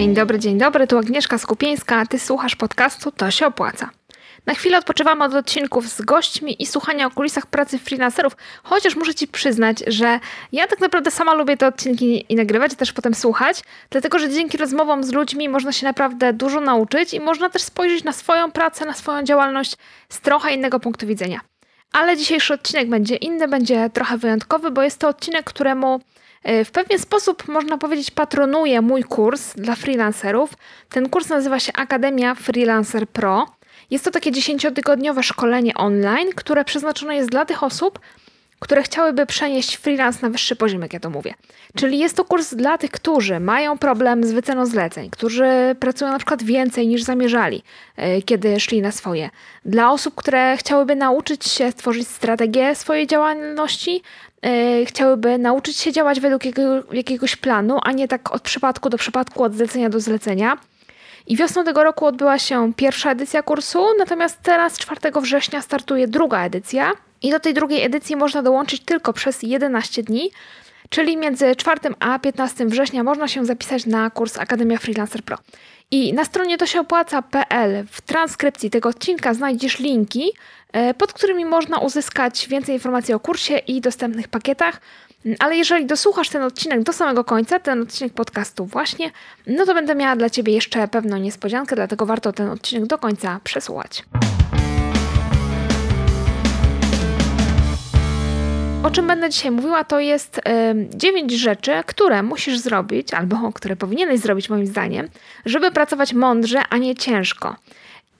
Dzień dobry, dzień dobry, tu Agnieszka Skupieńska, a ty słuchasz podcastu To się opłaca. Na chwilę odpoczywamy od odcinków z gośćmi i słuchania o kulisach pracy freelancerów, chociaż muszę Ci przyznać, że ja tak naprawdę sama lubię te odcinki i nagrywać, i też potem słuchać, dlatego że dzięki rozmowom z ludźmi można się naprawdę dużo nauczyć i można też spojrzeć na swoją pracę, na swoją działalność z trochę innego punktu widzenia. Ale dzisiejszy odcinek będzie inny, będzie trochę wyjątkowy, bo jest to odcinek, któremu e, w pewien sposób, można powiedzieć, patronuje mój kurs dla freelancerów. Ten kurs nazywa się Akademia Freelancer Pro. Jest to takie dziesięciotygodniowe szkolenie online, które przeznaczone jest dla tych osób, które chciałyby przenieść freelance na wyższy poziom, jak ja to mówię. Czyli jest to kurs dla tych, którzy mają problem z wyceną zleceń, którzy pracują na przykład więcej niż zamierzali, e, kiedy szli na swoje. Dla osób, które chciałyby nauczyć się stworzyć strategię swojej działalności, e, chciałyby nauczyć się działać według jakiegoś planu, a nie tak od przypadku do przypadku, od zlecenia do zlecenia. I wiosną tego roku odbyła się pierwsza edycja kursu, natomiast teraz 4 września startuje druga edycja. I do tej drugiej edycji można dołączyć tylko przez 11 dni, czyli między 4 a 15 września można się zapisać na kurs Akademia Freelancer Pro. I na stronie to się opłaca.pl w transkrypcji tego odcinka znajdziesz linki, e, pod którymi można uzyskać więcej informacji o kursie i dostępnych pakietach. Ale jeżeli dosłuchasz ten odcinek do samego końca, ten odcinek podcastu właśnie, no to będę miała dla Ciebie jeszcze pewną niespodziankę, dlatego warto ten odcinek do końca przesłuchać. O czym będę dzisiaj mówiła, to jest y, 9 rzeczy, które musisz zrobić, albo które powinieneś zrobić moim zdaniem, żeby pracować mądrze, a nie ciężko.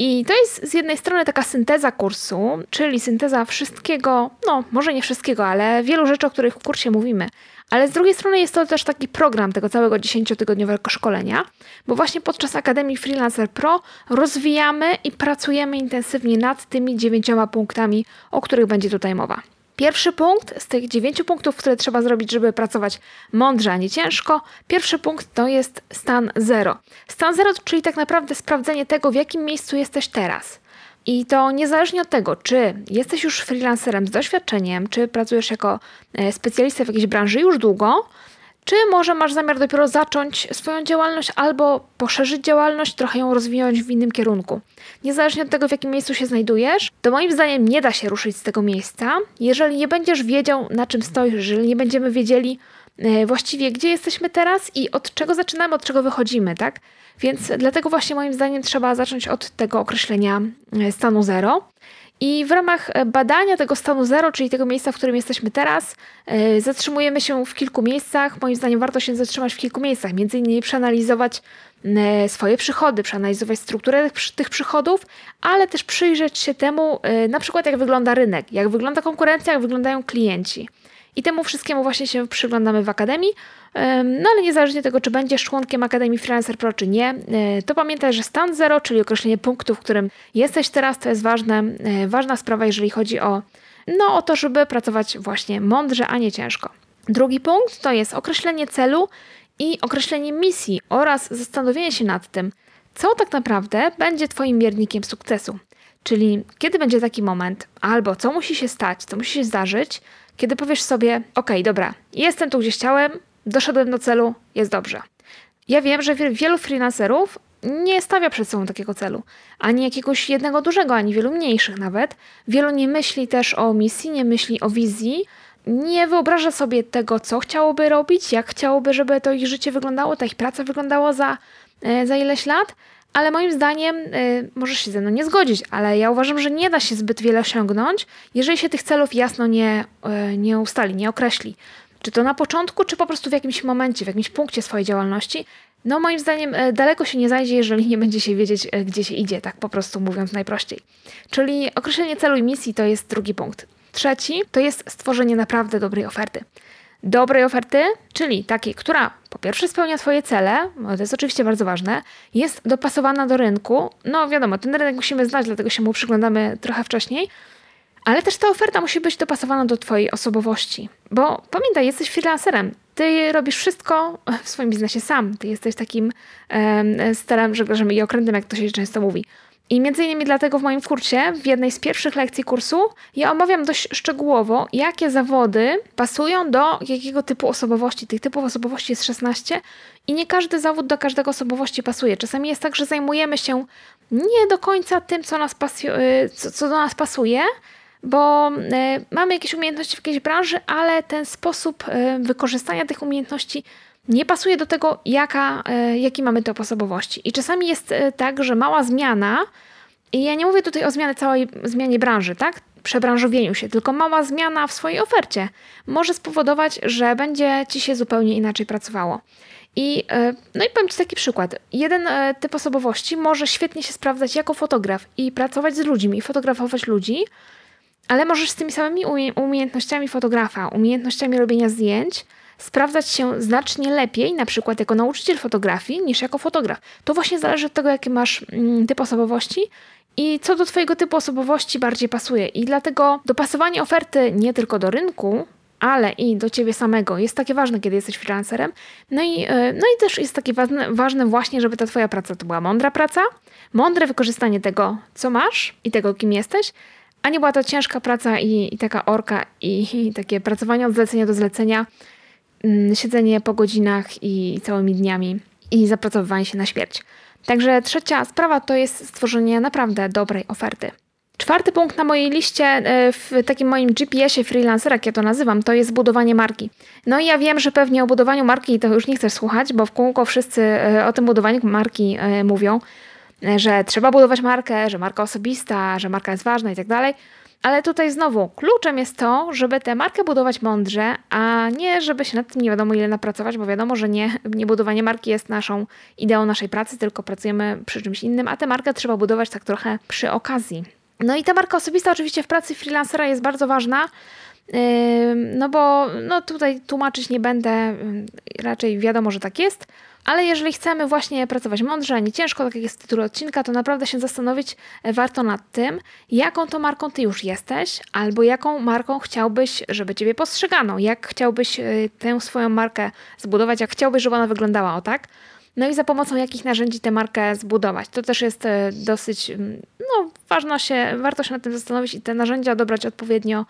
I to jest z jednej strony taka synteza kursu, czyli synteza wszystkiego, no może nie wszystkiego, ale wielu rzeczy, o których w kursie mówimy. Ale z drugiej strony jest to też taki program tego całego 10-tygodniowego szkolenia, bo właśnie podczas Akademii Freelancer Pro rozwijamy i pracujemy intensywnie nad tymi dziewięcioma punktami, o których będzie tutaj mowa. Pierwszy punkt z tych dziewięciu punktów, które trzeba zrobić, żeby pracować mądrze, a nie ciężko, pierwszy punkt to jest stan zero. Stan zero, czyli tak naprawdę sprawdzenie tego, w jakim miejscu jesteś teraz. I to niezależnie od tego, czy jesteś już freelancerem z doświadczeniem, czy pracujesz jako e, specjalista w jakiejś branży już długo, czy może masz zamiar dopiero zacząć swoją działalność albo poszerzyć działalność, trochę ją rozwinąć w innym kierunku? Niezależnie od tego, w jakim miejscu się znajdujesz, to moim zdaniem nie da się ruszyć z tego miejsca, jeżeli nie będziesz wiedział, na czym stoisz, jeżeli nie będziemy wiedzieli e, właściwie, gdzie jesteśmy teraz i od czego zaczynamy, od czego wychodzimy, tak? Więc dlatego właśnie moim zdaniem trzeba zacząć od tego określenia e, stanu zero. I w ramach e, badania tego stanu zero, czyli tego miejsca, w którym jesteśmy teraz, yy, zatrzymujemy się w kilku miejscach. Moim zdaniem warto się zatrzymać w kilku miejscach. Między innymi przeanalizować yy, swoje przychody, przeanalizować strukturę tych, przychodów, ale też przyjrzeć się temu, na przykład jak wygląda rynek, jak wygląda konkurencja, jak wyglądają klienci. I temu wszystkiemu właśnie się przyglądamy w Akademii. No ale niezależnie od tego, czy będziesz członkiem Akademii Freelancer Pro, czy nie, e, to pamiętaj, że stan zero, czyli określenie punktu, w którym jesteś teraz, to jest ważne, e, ważna sprawa, jeżeli chodzi o, no, o to, żeby pracować właśnie mądrze, a nie ciężko. Drugi punkt to jest określenie celu i określenie misji oraz zastanowienie się nad tym, co tak naprawdę będzie Twoim miernikiem sukcesu. Czyli kiedy będzie taki moment, albo co musi się stać, co musi się zdarzyć, kiedy powiesz sobie: OK, dobra, jestem tu gdzie chciałem, doszedłem do celu, jest dobrze. Ja wiem, że wielu freelancerów nie stawia przed sobą takiego celu, ani jakiegoś jednego dużego, ani wielu mniejszych nawet. Wielu nie myśli też o misji, nie myśli o wizji, nie wyobraża sobie tego, co chciałoby robić, jak chciałoby, żeby to ich życie wyglądało, ta ich praca wyglądała za, e, za ileś lat. Ale moim zdaniem, y, możesz się ze mną nie zgodzić, ale ja uważam, że nie da się zbyt wiele osiągnąć, jeżeli się tych celów jasno nie, y, nie ustali, nie określi. Czy to na początku, czy po prostu w jakimś momencie, w jakimś punkcie swojej działalności. No, moim zdaniem, y, daleko się nie zajdzie, jeżeli nie będzie się wiedzieć, gdzie się idzie, tak po prostu mówiąc najprościej. Czyli określenie celu i misji to jest drugi punkt. Trzeci to jest stworzenie naprawdę dobrej oferty dobrej oferty, czyli takiej, która po pierwsze spełnia Twoje cele, to jest oczywiście bardzo ważne, jest dopasowana do rynku. No wiadomo, ten rynek musimy znać, dlatego się mu przyglądamy trochę wcześniej, ale też ta oferta musi być dopasowana do Twojej osobowości. Bo pamiętaj, jesteś freelancerem. Ty robisz wszystko w swoim biznesie sam. Ty jesteś takim um, starym żeglarzem i okrętem, jak to się często mówi. I między innymi dlatego w moim kursie, w jednej z pierwszych lekcji kursu, ja omawiam dość szczegółowo, jakie zawody pasują do jakiego typu osobowości. Tych typów osobowości jest 16 i nie każdy zawód do każdego osobowości pasuje. Czasami jest tak, że zajmujemy się nie do końca tym, co, nas y, co, co do nas pasuje, bo y, mamy jakieś umiejętności w jakiejś branży, ale ten sposób y, wykorzystania tych umiejętności nie pasuje do tego, jaka, e, jaki mamy typ osobowości. I czasami jest e, tak, że mała zmiana, i ja nie mówię tutaj o zmianie całej zmianie branży, tak? Przebranżowieniu się, tylko mała zmiana w swojej ofercie może spowodować, że będzie ci się zupełnie inaczej pracowało. I, e, no i powiem Ci taki przykład. Jeden typ osobowości może świetnie się sprawdzać jako fotograf i pracować z ludźmi, i fotografować ludzi, ale możesz z tymi samymi umiejętnościami fotografa, umiejętnościami robienia zdjęć, sprawdzać się znacznie lepiej, na przykład jako nauczyciel fotografii, niż jako fotograf. To właśnie zależy od tego, jaki masz mm, typ osobowości i co do Twojego typu osobowości bardziej pasuje. I dlatego dopasowanie oferty nie tylko do rynku, ale i do ciebie samego jest takie ważne, kiedy jesteś freelancerem. No i, e, no i też jest takie ważne, ważne właśnie, żeby ta Twoja praca to była mądra praca, mądre wykorzystanie tego, co masz i tego, kim jesteś, a nie była to ciężka praca i, i taka orka i, i takie pracowanie od zlecenia do zlecenia, Mm, siedzenie po godzinach i całymi dniami i zapracowywanie się na śmierć. Także trzecia sprawa to jest stworzenie naprawdę dobrej oferty. Czwarty punkt na mojej liście e, w takim moim GPS-ie freelancera, jak ja to nazywam, to jest budowanie marki. No i ja wiem, że pewnie o budowaniu marki to już nie chcesz słuchać, bo w kółko wszyscy e, o tym budowaniu marki e, mówią, że trzeba budować markę, że marka osobista, że marka jest ważna i tak dalej. Ale tutaj znowu kluczem jest to, żeby tę markę budować mądrze, a nie żeby się nad tym nie wiadomo ile napracować, bo wiadomo, że nie, nie budowanie marki jest naszą ideą naszej pracy, tylko pracujemy przy czymś innym, a tę markę trzeba budować tak trochę przy okazji. No i ta marka osobista oczywiście w pracy freelancera jest bardzo ważna, no bo no tutaj tłumaczyć nie będę, raczej wiadomo, że tak jest. Ale jeżeli chcemy właśnie pracować mądrze, a nie ciężko, tak jak jest tytuł odcinka, to naprawdę się zastanowić e, warto nad tym, jaką to marką ty już jesteś, albo jaką marką chciałbyś, żeby ciebie postrzegano, jak chciałbyś e, tę swoją markę zbudować, jak chciałbyś, żeby ona wyglądała, o tak? No i za pomocą jakich narzędzi tę markę zbudować. To też jest e, dosyć, no, ważno się, warto się nad tym zastanowić i te narzędzia dobrać odpowiednio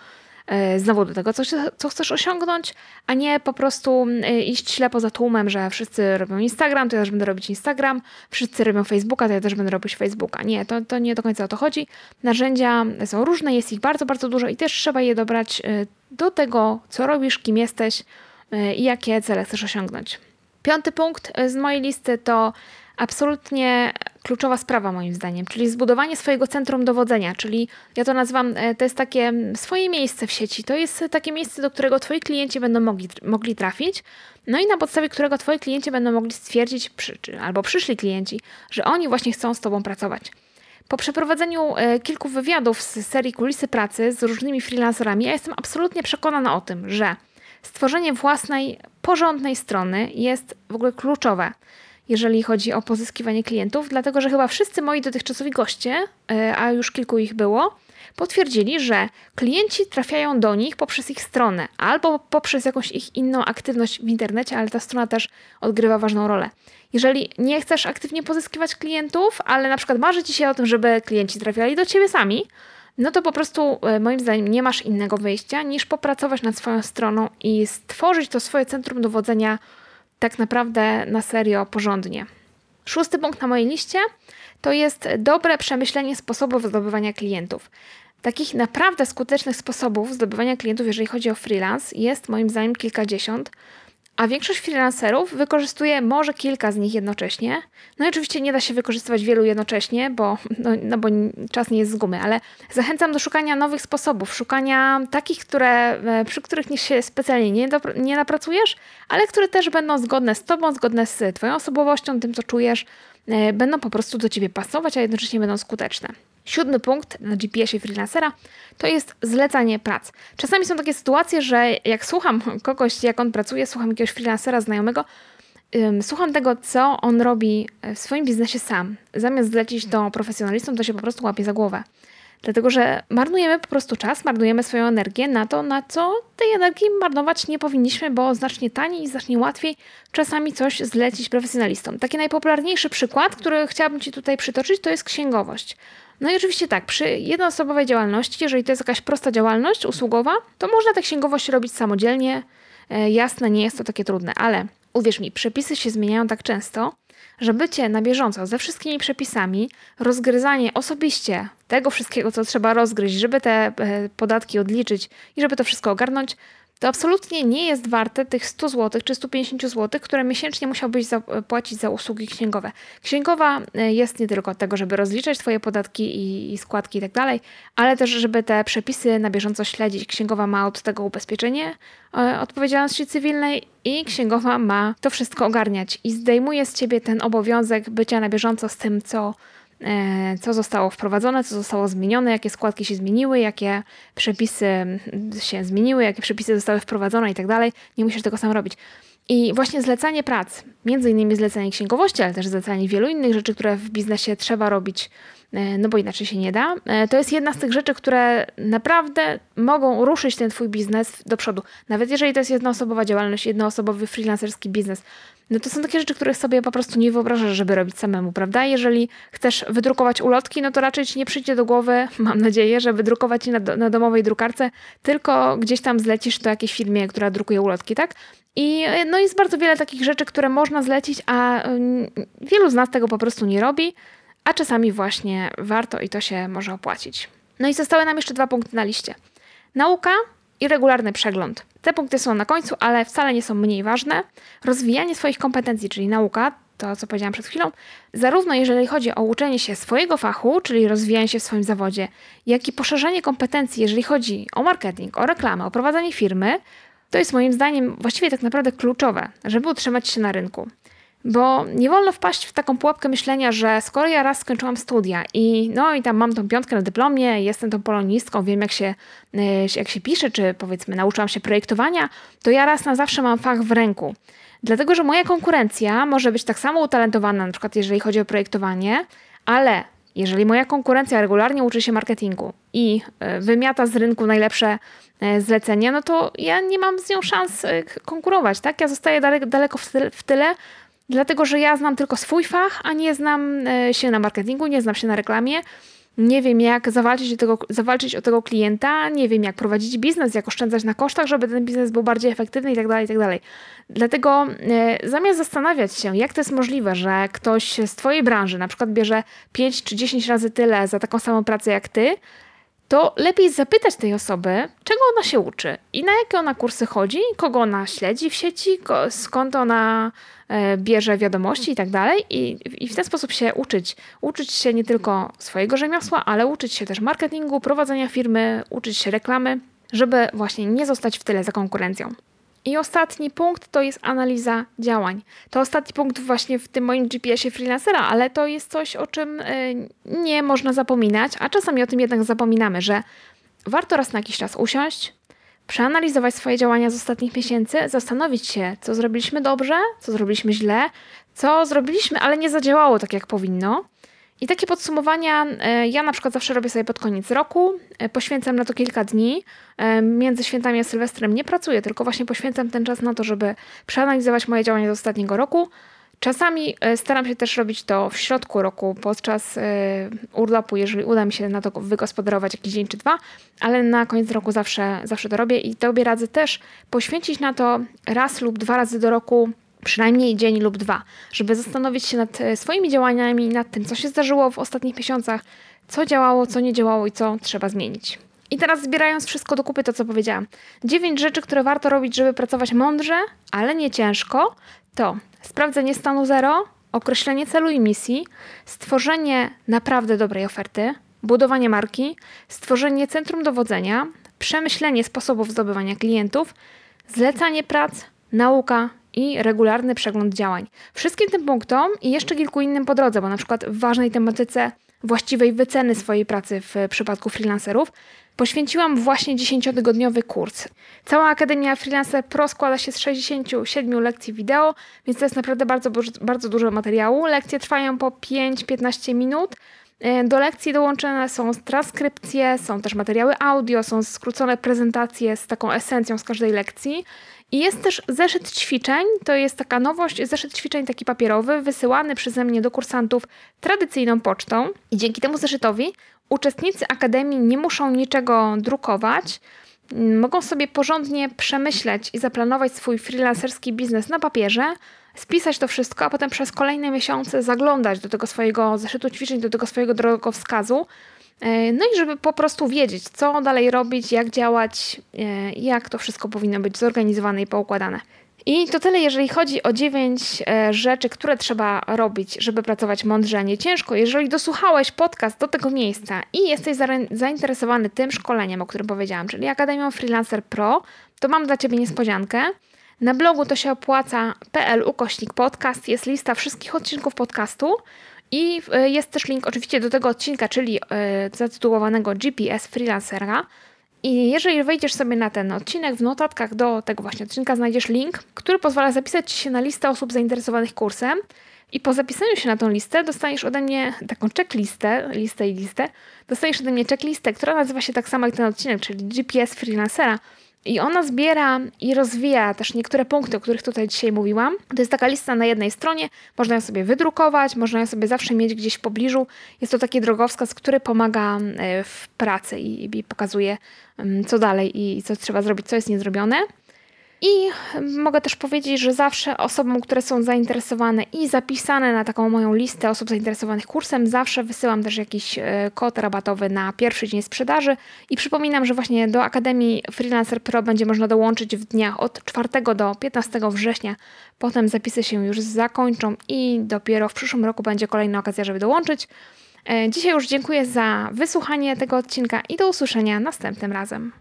znowu do tego, co, co chcesz osiągnąć, a nie po prostu e, iść ślepo za tłumem, że wszyscy robią Instagram, to ja też będę robić Instagram, wszyscy robią Facebooka, to ja też będę robić Facebooka. Nie, to, to nie do końca o to chodzi. Narzędzia są różne, jest ich bardzo, bardzo dużo i też trzeba je dobrać e, do tego, co robisz, kim jesteś i jakie cele chcesz osiągnąć. Piąty punkt z mojej listy to absolutnie kluczowa sprawa moim zdaniem, czyli zbudowanie swojego centrum dowodzenia, czyli ja to nazywam, e, to jest takie swoje miejsce w sieci, to jest takie miejsce, do którego twoi klienci będą mogli, mogli trafić, no i na podstawie którego twoi klienci będą mogli stwierdzić, przy, albo przyszli klienci, że oni właśnie chcą z tobą pracować. Po przeprowadzeniu e, kilku wywiadów z serii Kulisy Pracy z różnymi freelancerami, ja jestem absolutnie przekonana o tym, że stworzenie własnej, porządnej strony jest w ogóle kluczowe jeżeli chodzi o pozyskiwanie klientów, dlatego że chyba wszyscy moi dotychczasowi goście, e, a już kilku ich było, potwierdzili, że klienci trafiają do nich poprzez ich stronę albo poprzez jakąś ich inną aktywność w internecie, ale ta strona też odgrywa ważną rolę. Jeżeli nie chcesz aktywnie pozyskiwać klientów, ale na przykład marzy ci się o tym, żeby klienci trafiali do ciebie sami, no to po prostu e, moim zdaniem nie masz innego wyjścia niż popracować nad swoją stroną i stworzyć to swoje centrum dowodzenia tak naprawdę na serio porządnie. Szósty punkt na mojej liście to jest dobre przemyślenie sposobów zdobywania klientów. Takich naprawdę skutecznych sposobów zdobywania klientów, jeżeli chodzi o freelance, jest moim zdaniem kilkadziesiąt a większość freelancerów wykorzystuje może kilka z nich jednocześnie. No i oczywiście nie da się wykorzystywać wielu jednocześnie, bo, no, no bo czas nie jest z gumy, ale zachęcam do szukania nowych sposobów, szukania takich, które, e, przy których nie się specjalnie nie, do, nie napracujesz, ale które też będą zgodne z Tobą, zgodne z Twoją osobowością, tym co czujesz, e, będą po prostu do Ciebie pasować, a jednocześnie będą skuteczne. Siódmy punkt na GPS-ie freelancera to jest zlecanie prac. Czasami są takie sytuacje, że jak słucham kogoś, jak on pracuje, słucham jakiegoś freelancera znajomego, słucham tego, co on robi w swoim biznesie sam. Zamiast zlecić to profesjonalistom, to się po prostu łapie za głowę. Dlatego, że marnujemy po prostu czas, marnujemy swoją energię na to, na co tej energii marnować nie powinniśmy, bo znacznie taniej i znacznie łatwiej czasami coś zlecić profesjonalistom. Taki najpopularniejszy przykład, który chciałabym Ci tutaj przytoczyć, to jest księgowość. No i oczywiście tak, przy jednoosobowej działalności, jeżeli to jest jakaś prosta działalność usługowa, to można tę księgowość robić samodzielnie. E, jasne, nie jest to takie trudne, ale uwierz mi, przepisy się zmieniają tak często, że bycie na bieżąco ze wszystkimi przepisami, rozgryzanie osobiście tego wszystkiego, co trzeba rozgryźć, żeby te e, podatki odliczyć i żeby to wszystko ogarnąć, to absolutnie nie jest warte tych 100 zł czy 150 zł, które miesięcznie musiałbyś zapłacić za usługi księgowe. Księgowa e, jest nie tylko tego, żeby rozliczać Twoje podatki i, i składki i tak ale też, żeby te przepisy na bieżąco śledzić. Księgowa ma od tego ubezpieczenie e, odpowiedzialności cywilnej i księgowa ma to wszystko ogarniać i zdejmuje z Ciebie ten obowiązek bycia na bieżąco z tym, co E, co zostało wprowadzone, co zostało zmienione, jakie składki się zmieniły, jakie przepisy się zmieniły, jakie przepisy zostały wprowadzone i tak dalej. Nie musisz tego sam robić. I właśnie zlecanie prac, między innymi zlecanie księgowości, ale też zlecanie wielu innych rzeczy, które w biznesie trzeba robić, e, no bo inaczej się nie da. E, to jest jedna z tych rzeczy, które naprawdę mogą ruszyć ten twój biznes do przodu. Nawet jeżeli to jest jednoosobowa działalność, jednoosobowy freelancerski biznes, no to są takie rzeczy, których sobie po prostu nie wyobrażasz, żeby robić samemu, prawda? Jeżeli chcesz wydrukować ulotki, no to raczej ci nie przyjdzie do głowy, mam nadzieję, że wydrukować je na, na domowej drukarce, tylko gdzieś tam zlecisz to jakiejś firmie, która drukuje ulotki, tak? I no jest bardzo wiele takich rzeczy, które można zlecić, a mm, wielu z nas tego po prostu nie robi, a czasami właśnie warto i to się może opłacić. No i zostały nam jeszcze dwa punkty na liście. Nauka i regularny przegląd. Te punkty są na końcu, ale wcale nie są mniej ważne. Rozwijanie swoich kompetencji, czyli nauka, to co powiedziałam przed chwilą, zarówno jeżeli chodzi o uczenie się swojego fachu, czyli rozwijanie się w swoim zawodzie, jak i poszerzanie kompetencji, jeżeli chodzi o marketing, o reklamę, o prowadzenie firmy, to jest moim zdaniem właściwie tak naprawdę kluczowe, żeby utrzymać się na rynku. Bo nie wolno wpaść w taką pułapkę myślenia, że skoro ja raz skończyłam studia i no i tam mam tą piątkę na dyplomie, jestem tą polonistką, wiem jak się, e, jak się pisze, czy powiedzmy nauczyłam się projektowania, to ja raz na zawsze mam fach w ręku. Dlatego, że moja konkurencja może być tak samo utalentowana, na przykład jeżeli chodzi o projektowanie, ale jeżeli moja konkurencja regularnie uczy się marketingu i e, wymiata z rynku najlepsze e, zlecenia, no to ja nie mam z nią szans konkurować, tak? Ja zostaję daleko w tyle, dlatego że ja znam tylko swój fach, a nie znam e, się na marketingu, nie znam się na reklamie. Nie wiem, jak zawalczyć o, tego, zawalczyć o tego klienta, nie wiem, jak prowadzić biznes, jak oszczędzać na kosztach, żeby ten biznes był bardziej efektywny itd. Tak itd. Tak Dlatego e, zamiast zastanawiać się, jak to jest możliwe, że ktoś z Twojej branży na przykład bierze 5 czy 10 razy tyle za taką samą pracę jak Ty, to lepiej zapytać tej osoby, czego ona się uczy i na jakie ona kursy chodzi, kogo ona śledzi w sieci, skąd ona e, bierze wiadomości i tak dalej. I w ten sposób się uczyć. Uczyć się nie tylko swojego rzemiosła, ale uczyć się też marketingu, prowadzenia firmy, uczyć się reklamy, żeby właśnie nie zostać w tyle za konkurencją. I ostatni punkt to jest analiza działań. To ostatni punkt właśnie w tym moim GPS-ie freelancera, ale to jest coś, o czym e, nie można zapominać, a czasami o tym jednak zapominamy, że warto raz na jakiś czas usiąść, przeanalizować swoje działania z ostatnich miesięcy, zastanowić się, co zrobiliśmy dobrze, co zrobiliśmy źle, co zrobiliśmy, ale nie zadziałało tak, jak powinno i takie podsumowania e, ja na przykład zawsze robię sobie pod koniec roku. E, poświęcam na to kilka dni. E, między świętami a Sylwestrem nie pracuję, tylko właśnie poświęcam ten czas na to, żeby przeanalizować moje działania z ostatniego roku. Czasami staram się też robić to w środku roku, podczas urlopu, jeżeli uda mi się na to wygospodarować jakiś dzień czy dwa, ale na koniec roku zawsze, zawsze to robię i Tobie radzę też poświęcić na to raz lub dwa razy do roku przynajmniej dzień lub dwa, żeby zastanowić się nad e, swoimi działaniami, nad tym, co się zdarzyło w ostatnich miesiącach, co działało, co nie działało i co trzeba zmienić. I teraz zbierając wszystko do kupy, to co powiedziałam. Dziewięć rzeczy, które warto robić, żeby pracować mądrze, ale nie ciężko, to sprawdzenie stanu zero, określenie celu i misji, stworzenie naprawdę dobrej oferty, budowanie marki, stworzenie centrum dowodzenia, przemyślenie sposobów zdobywania klientów, zlecanie prac, nauka, i regularny przegląd działań. Wszystkim tym punktom i jeszcze kilku innym po drodze, bo na przykład w ważnej tematyce właściwej wyceny swojej pracy w przypadku freelancerów poświęciłam właśnie 10-tygodniowy kurs. Cała Akademia Freelancer Pro składa się z 67 lekcji wideo, więc to jest naprawdę bardzo, bardzo dużo materiału. Lekcje trwają po 5-15 minut. E, do lekcji dołączone są transkrypcje, są też materiały audio, są skrócone prezentacje z taką esencją z każdej lekcji. I jest też zeszyt ćwiczeń, to jest taka nowość, zeszyt ćwiczeń taki papierowy, wysyłany przeze mnie do kursantów tradycyjną pocztą. I dzięki temu zeszytowi uczestnicy Akademii nie muszą niczego drukować, mogą sobie porządnie przemyśleć i zaplanować swój freelancerski biznes na papierze, spisać to wszystko, a potem przez kolejne miesiące zaglądać do tego swojego zeszytu ćwiczeń, do tego swojego drogowskazu. E, no i żeby po prostu wiedzieć, co dalej robić, jak działać, e, jak to wszystko powinno być zorganizowane i poukładane. I to tyle, jeżeli chodzi o dziewięć e, rzeczy, które trzeba robić, żeby pracować mądrze, a nie ciężko. Jeżeli dosłuchałeś podcast do tego miejsca i jesteś zainteresowany tym szkoleniem, o którym powiedziałam, czyli Akademią Freelancer Pro, to mam dla Ciebie niespodziankę. Na blogu to się opłaca.pl ukośnik podcast. Jest lista wszystkich odcinków podcastu i e, jest też link oczywiście do tego odcinka, czyli e, zatytułowanego GPS Freelancera. I jeżeli wejdziesz sobie na ten odcinek, w notatkach do tego właśnie odcinka znajdziesz link, który pozwala zapisać się na listę osób zainteresowanych kursem. I po zapisaniu się na tą listę dostaniesz ode mnie taką checklistę, listę i listę. Dostaniesz ode mnie checklistę, która nazywa się tak samo jak ten odcinek, czyli GPS freelancera. I ona zbiera i rozwija też niektóre punkty, o których tutaj dzisiaj mówiłam. To jest taka lista na jednej stronie, można ją sobie wydrukować, można ją sobie zawsze mieć gdzieś w pobliżu. Jest to taki drogowskaz, który pomaga e, w pracy i, i pokazuje, mm, co dalej i co trzeba zrobić, co jest niezrobione. I mogę też powiedzieć, że zawsze osobom, które są zainteresowane i zapisane na taką moją listę osób zainteresowanych kursem, zawsze wysyłam też jakiś e, kod rabatowy na pierwszy dzień sprzedaży. I przypominam, że właśnie do Akademii Freelancer Pro będzie można dołączyć w dniach od 4 do 15 września. Potem zapisy się już zakończą i dopiero w przyszłym roku będzie kolejna okazja, żeby dołączyć. E, dzisiaj już dziękuję za wysłuchanie tego odcinka i do usłyszenia następnym razem.